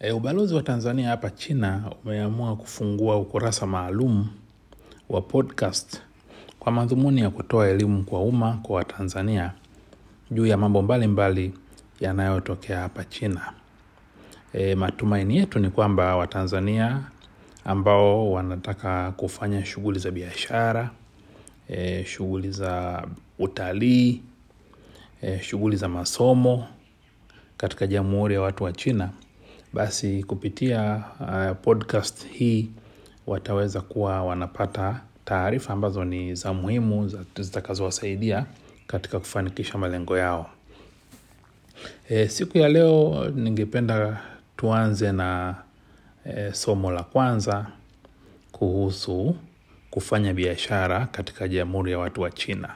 E, ubalozi wa Tanzania hapa China umeamua kufungua ukurasa maalum wa podcast kwa madhumuni ya kutoa elimu kwa umma kwa Watanzania juu ya mambo mbalimbali yanayotokea hapa China. E, matumaini yetu ni kwamba Watanzania ambao wanataka kufanya shughuli za biashara, e, shughuli za utalii, e, shughuli za masomo katika Jamhuri ya Watu wa China basi kupitia uh, podcast hii wataweza kuwa wanapata taarifa ambazo ni za muhimu zitakazowasaidia katika kufanikisha malengo yao. E, siku ya leo ningependa tuanze na e, somo la kwanza kuhusu kufanya biashara katika Jamhuri ya Watu wa China.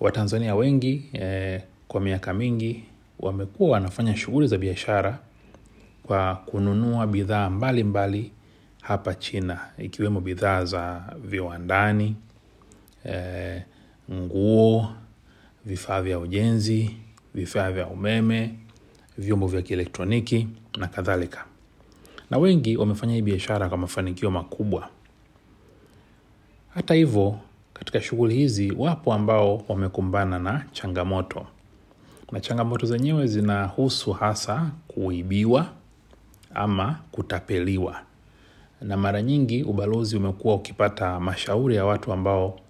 Watanzania wengi e, kwa miaka mingi wamekuwa wanafanya shughuli za biashara kwa kununua bidhaa mbalimbali hapa China ikiwemo bidhaa za viwandani, e, nguo, vifaa vya ujenzi, vifaa vya umeme, vyombo vya kielektroniki na kadhalika. Na wengi wamefanya hii biashara kwa mafanikio makubwa. Hata hivyo, katika shughuli hizi wapo ambao wamekumbana na changamoto. Na changamoto zenyewe zinahusu hasa kuibiwa ama kutapeliwa. Na mara nyingi ubalozi umekuwa ukipata mashauri ya watu ambao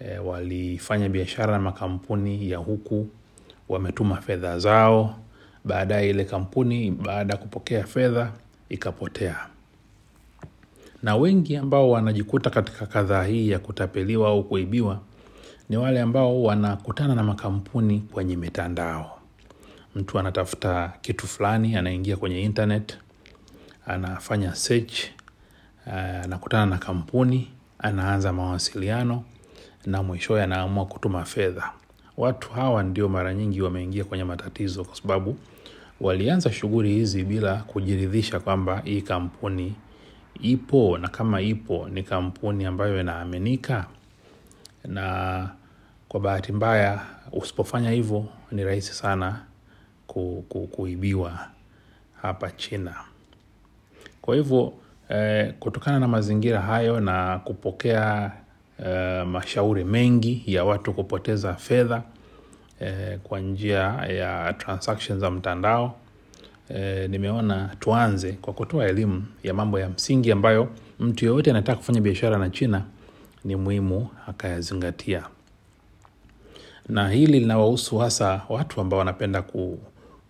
e, walifanya biashara na makampuni ya huku, wametuma fedha zao, baadaye ile kampuni baada ya kupokea fedha ikapotea. Na wengi ambao wanajikuta katika kadhaa hii ya kutapeliwa au kuibiwa ni wale ambao wanakutana na makampuni kwenye mitandao. Mtu anatafuta kitu fulani, anaingia kwenye internet, anafanya search, anakutana na kampuni, anaanza mawasiliano na mwishowe anaamua kutuma fedha. Watu hawa ndio mara nyingi wameingia kwenye matatizo kwa sababu walianza shughuli hizi bila kujiridhisha kwamba hii kampuni ipo na kama ipo ni kampuni ambayo inaaminika na kwa bahati mbaya usipofanya hivyo ni rahisi sana ku, ku, kuibiwa hapa China. Kwa hivyo eh, kutokana na mazingira hayo na kupokea eh, mashauri mengi ya watu kupoteza fedha eh, kwa njia ya transactions za mtandao eh, nimeona tuanze kwa kutoa elimu ya mambo ya msingi ambayo mtu yoyote anataka kufanya biashara na China ni muhimu akayazingatia. Na hili linawahusu hasa watu ambao wanapenda ku,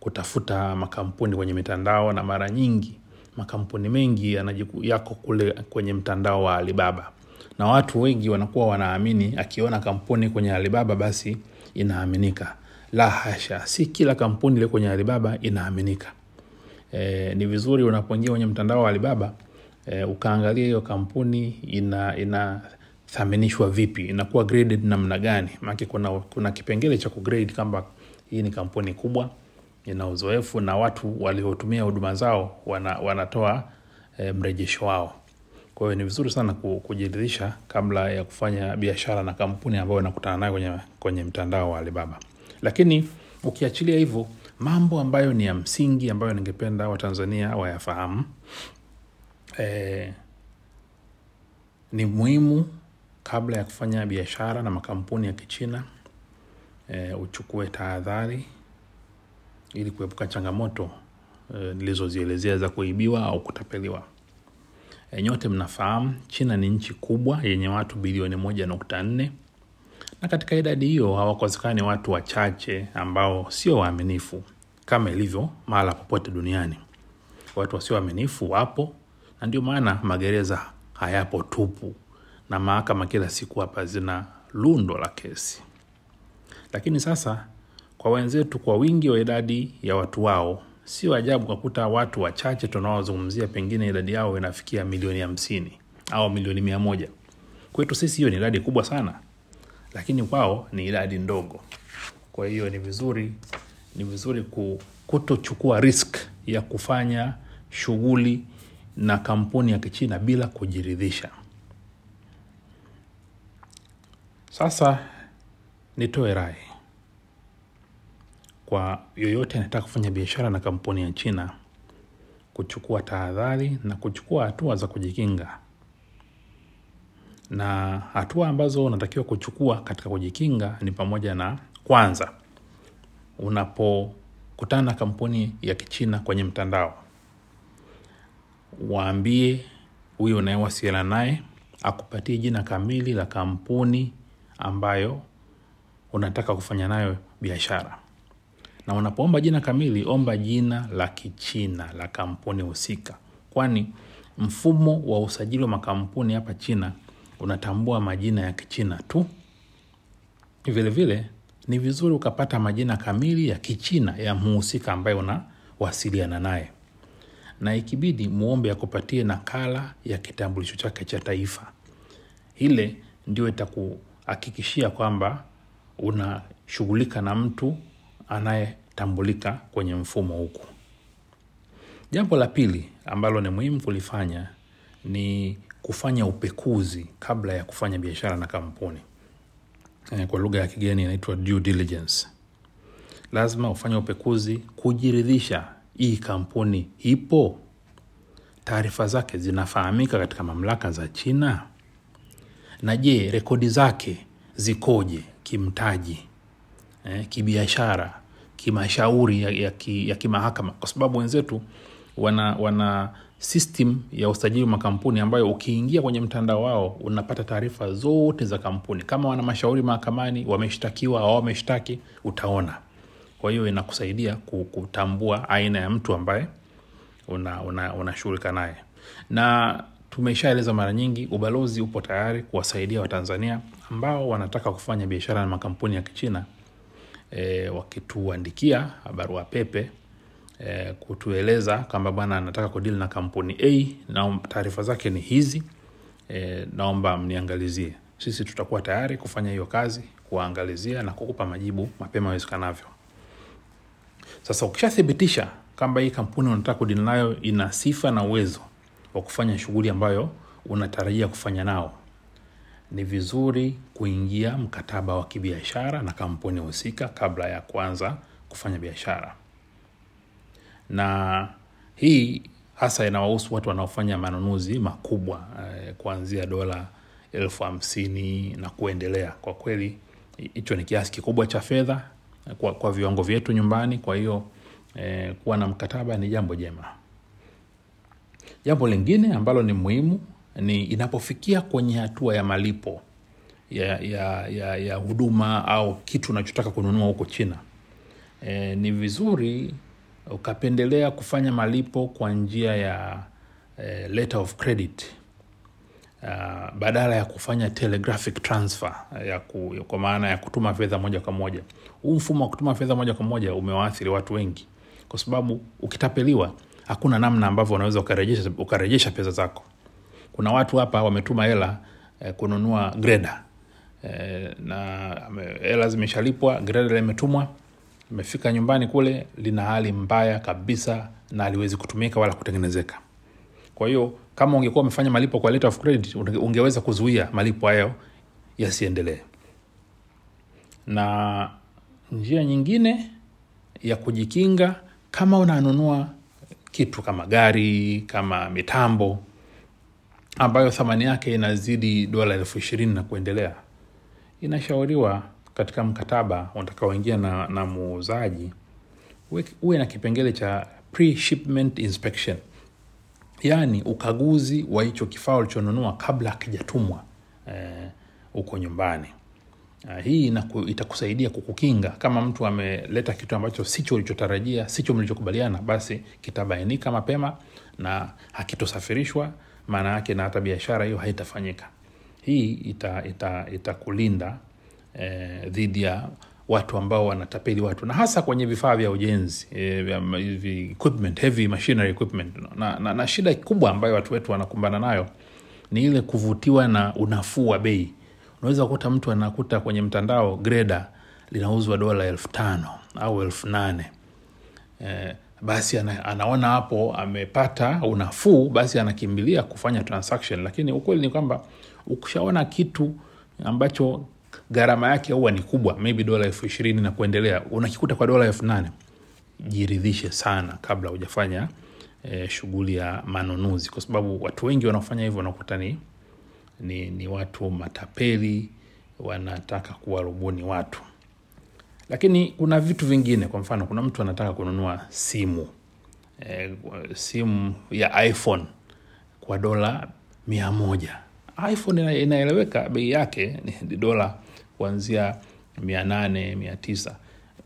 kutafuta makampuni kwenye mitandao na mara nyingi makampuni mengi yanajiku, yako kule kwenye mtandao wa Alibaba na watu wengi wanakuwa wanaamini akiona kampuni kwenye Alibaba basi inaaminika. La hasha, si kila kampuni ile kwenye Alibaba inaaminika. E, ni vizuri unapoingia kwenye mtandao wa Alibaba e, ukaangalia hiyo kampuni ina, ina vipi, inakuwa graded namna gani? Maana kuna, kuna kipengele cha kugrade kwamba hii ni kampuni kubwa ina uzoefu na watu waliotumia huduma zao wana, wanatoa e, mrejesho wao. Kwa hiyo ni vizuri sana kujiridhisha kabla ya kufanya biashara na kampuni ambayo inakutana nayo kwenye, kwenye mtandao wa Alibaba. Lakini ukiachilia hivyo, mambo ambayo ni ya msingi ambayo ningependa Watanzania wayafahamu e, ni muhimu kabla ya kufanya biashara na makampuni ya Kichina e, uchukue tahadhari ili kuepuka changamoto e, nilizozielezea za kuibiwa au kutapeliwa. E, nyote mnafahamu China ni nchi kubwa yenye watu bilioni moja nukta nne na katika idadi hiyo hawakosekani watu wachache ambao sio waaminifu kama ilivyo mahala popote duniani. Watu wasio waaminifu wapo, na ndio maana magereza hayapo tupu na mahakama kila siku hapa zina lundo la kesi. Lakini sasa kwa wenzetu, kwa wingi wa idadi ya watu wao, sio ajabu kakuta watu wachache tunaozungumzia pengine idadi yao inafikia milioni hamsini au milioni mia moja. Kwetu sisi hiyo ni idadi kubwa sana, lakini kwao ni idadi ndogo. Kwa hiyo ni vizuri ni vizuri kutochukua risk ya kufanya shughuli na kampuni ya Kichina bila kujiridhisha. Sasa nitoe rai kwa yoyote anataka kufanya biashara na kampuni ya China kuchukua tahadhari na kuchukua hatua za kujikinga. Na hatua ambazo unatakiwa kuchukua katika kujikinga ni pamoja na kwanza unapokutana na kampuni ya kichina kwenye mtandao. Waambie huyo unayewasiliana naye akupatie jina kamili la kampuni ambayo unataka kufanya nayo biashara na unapoomba jina kamili omba jina la kichina la kampuni husika. Kwani mfumo wa usajili wa makampuni hapa china unatambua majina ya kichina tu. Vile vile ni vizuri ukapata majina kamili ya kichina ya mhusika ambaye unawasiliana naye. Na ikibidi muombe akupatie nakala ya kitambulisho chake cha taifa. Ile ndio itakuhakikishia kwamba unashughulika na mtu anayetambulika kwenye mfumo huku. Jambo la pili ambalo ni muhimu kulifanya ni kufanya upekuzi kabla ya kufanya biashara na kampuni. Eh, kwa lugha ya kigeni inaitwa due diligence. Lazima ufanye upekuzi kujiridhisha hii kampuni ipo? Taarifa zake zinafahamika katika mamlaka za china? Na je rekodi zake zikoje kimtaji eh, kibiashara kimashauri ya, ya, ki, ya kimahakama. Kwa sababu wenzetu wana wana system ya usajili wa makampuni ambayo ukiingia kwenye mtandao wao unapata taarifa zote za kampuni. Kama wana mashauri mahakamani wameshtakiwa au wameshtaki utaona. Kwa hiyo inakusaidia kutambua aina ya mtu ambaye unashughulika una, una naye. Na tumeshaeleza mara nyingi ubalozi upo tayari kuwasaidia watanzania ambao wanataka kufanya biashara na makampuni ya kichina e, wakituandikia barua pepe e, kutueleza kwamba bwana anataka kudili na kampuni a na taarifa zake ni hizi e, naomba mniangalizie. Sisi tutakuwa tayari kufanya hiyo kazi kuwaangalizia na kukupa majibu mapema iwezekanavyo. Sasa ukishathibitisha kwamba hii kampuni unataka kudili nayo ina sifa na uwezo wa kufanya shughuli ambayo unatarajia kufanya nao ni vizuri kuingia mkataba wa kibiashara na kampuni husika kabla ya kuanza kufanya biashara. Na hii hasa inawahusu watu wanaofanya manunuzi makubwa eh, kuanzia dola elfu hamsini na kuendelea. Kwa kweli hicho ni kiasi kikubwa cha fedha eh, kwa, kwa viwango vyetu nyumbani. Kwa hiyo eh, kuwa na mkataba ni jambo jema. Jambo lingine ambalo ni muhimu ni inapofikia kwenye hatua ya malipo ya, ya, ya, ya huduma au kitu unachotaka kununua huko china e, ni vizuri ukapendelea kufanya malipo kwa njia ya e, letter of credit uh, badala ya kufanya telegraphic transfer ya ku, kwa maana ya kutuma fedha moja kwa moja. Huu mfumo wa kutuma fedha moja kwa moja umewaathiri watu wengi kwa sababu ukitapeliwa hakuna namna ambavyo unaweza ukarejesha, ukarejesha pesa zako kuna watu hapa wametuma hela eh, kununua greda eh, na hela zimeshalipwa greda limetumwa imefika nyumbani kule lina hali mbaya kabisa na aliwezi kutumika wala kutengenezeka. Kwa hiyo kama ungekuwa umefanya malipo kwa letter of credit ungeweza kuzuia malipo hayo yasiendelee. Na njia nyingine ya kujikinga kama unanunua kitu kama gari kama mitambo ambayo thamani yake inazidi dola elfu ishirini na kuendelea. Inashauriwa katika mkataba utakaoingia na, na muuzaji uwe- na kipengele cha pre-shipment inspection. Yaani ukaguzi wa hicho kifaa ulichonunua kabla akijatumwa huko eh, nyumbani Uh, hii inaku, itakusaidia kukukinga. Kama mtu ameleta kitu ambacho sicho ulichotarajia sicho mlichokubaliana basi kitabainika mapema na hakitosafirishwa maana yake na hata biashara hiyo haitafanyika. Hii itakulinda ita, ita eh, dhidi ya watu ambao wanatapeli watu na hasa kwenye vifaa vya ujenzi eh, heavy machinery equipment. Na, na, na shida kubwa ambayo watu wetu wanakumbana nayo ni ile kuvutiwa na unafuu wa bei unaweza kukuta mtu anakuta kwenye mtandao greda linauzwa dola elfu tano au elfu nane. Eh, basi ana, anaona hapo amepata unafuu basi anakimbilia kufanya transaction. Lakini ukweli ni kwamba ukishaona kitu ambacho gharama yake huwa ni kubwa maybe dola elfu ishirini na kuendelea unakikuta kwa dola elfu nane jiridhishe sana kabla hujafanya eh, shughuli ya manunuzi, kwa sababu watu wengi wanaofanya hivyo wanakuta ni, ni, ni watu matapeli, wanataka kuwarubuni watu. Lakini kuna vitu vingine, kwa mfano, kuna mtu anataka kununua simu e, simu ya iPhone kwa dola mia moja. iPhone inaeleweka bei yake ni dola kuanzia mia nane mia tisa.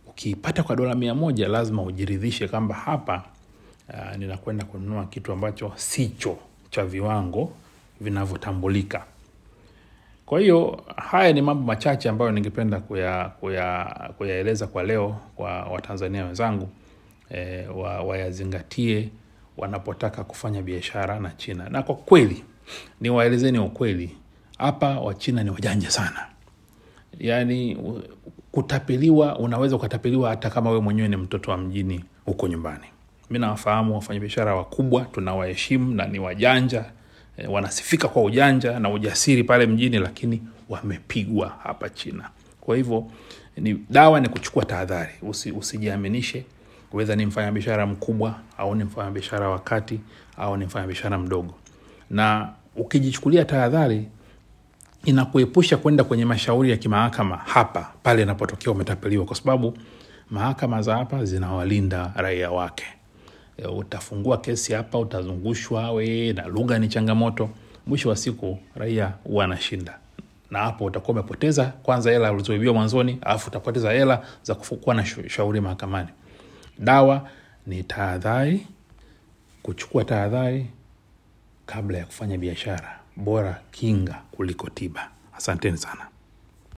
Ukiipata kwa dola mia moja lazima ujiridhishe kwamba hapa uh, ninakwenda kununua kitu ambacho sicho cha viwango vinavyotambulika. Kwa hiyo haya ni mambo machache ambayo ningependa kuyaeleza kuya, kuya kwa leo kwa Watanzania wenzangu e, wayazingatie wanapotaka kufanya biashara na China. Na kwa kweli niwaelezeni ukweli, hapa Wachina ni wajanja sana. Yaani kutapeliwa, unaweza ukatapeliwa hata kama wewe mwenyewe ni mtoto wa mjini huko nyumbani. Mi nawafahamu wafanyabiashara wakubwa, tunawaheshimu na ni wajanja wanasifika kwa ujanja na ujasiri pale mjini, lakini wamepigwa hapa China. Kwa hivyo ni dawa ni kuchukua tahadhari, usi, usijiaminishe wedha ni mfanyabiashara mkubwa au ni mfanyabiashara wa kati au ni mfanyabiashara mdogo, na ukijichukulia tahadhari inakuepusha kwenda kwenye mashauri ya kimahakama hapa pale inapotokea umetapeliwa, kwa sababu mahakama za hapa zinawalinda raia wake. E, utafungua kesi hapa, utazungushwa we, na lugha ni changamoto. Mwisho wa siku raia huwa anashinda, na hapo utakuwa umepoteza kwanza hela ulizoibiwa mwanzoni, alafu utapoteza hela za kuwa na shauri mahakamani. Dawa ni tahadhari, kuchukua tahadhari kabla ya kufanya biashara. Bora kinga kuliko tiba. Asanteni sana.